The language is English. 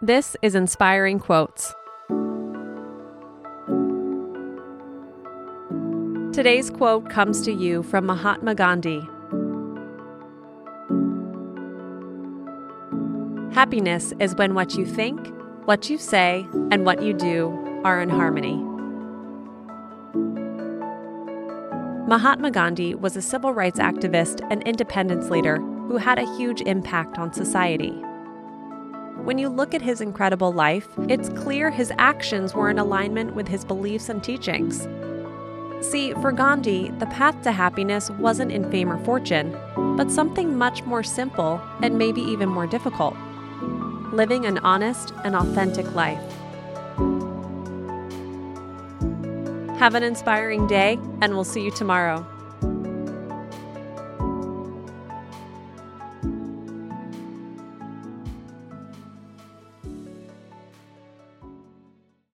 This is Inspiring Quotes. Today's quote comes to you from Mahatma Gandhi. Happiness is when what you think, what you say, and what you do are in harmony. Mahatma Gandhi was a civil rights activist and independence leader who had a huge impact on society. When you look at his incredible life, it's clear his actions were in alignment with his beliefs and teachings. See, for Gandhi, the path to happiness wasn't in fame or fortune, but something much more simple and maybe even more difficult living an honest and authentic life. Have an inspiring day, and we'll see you tomorrow.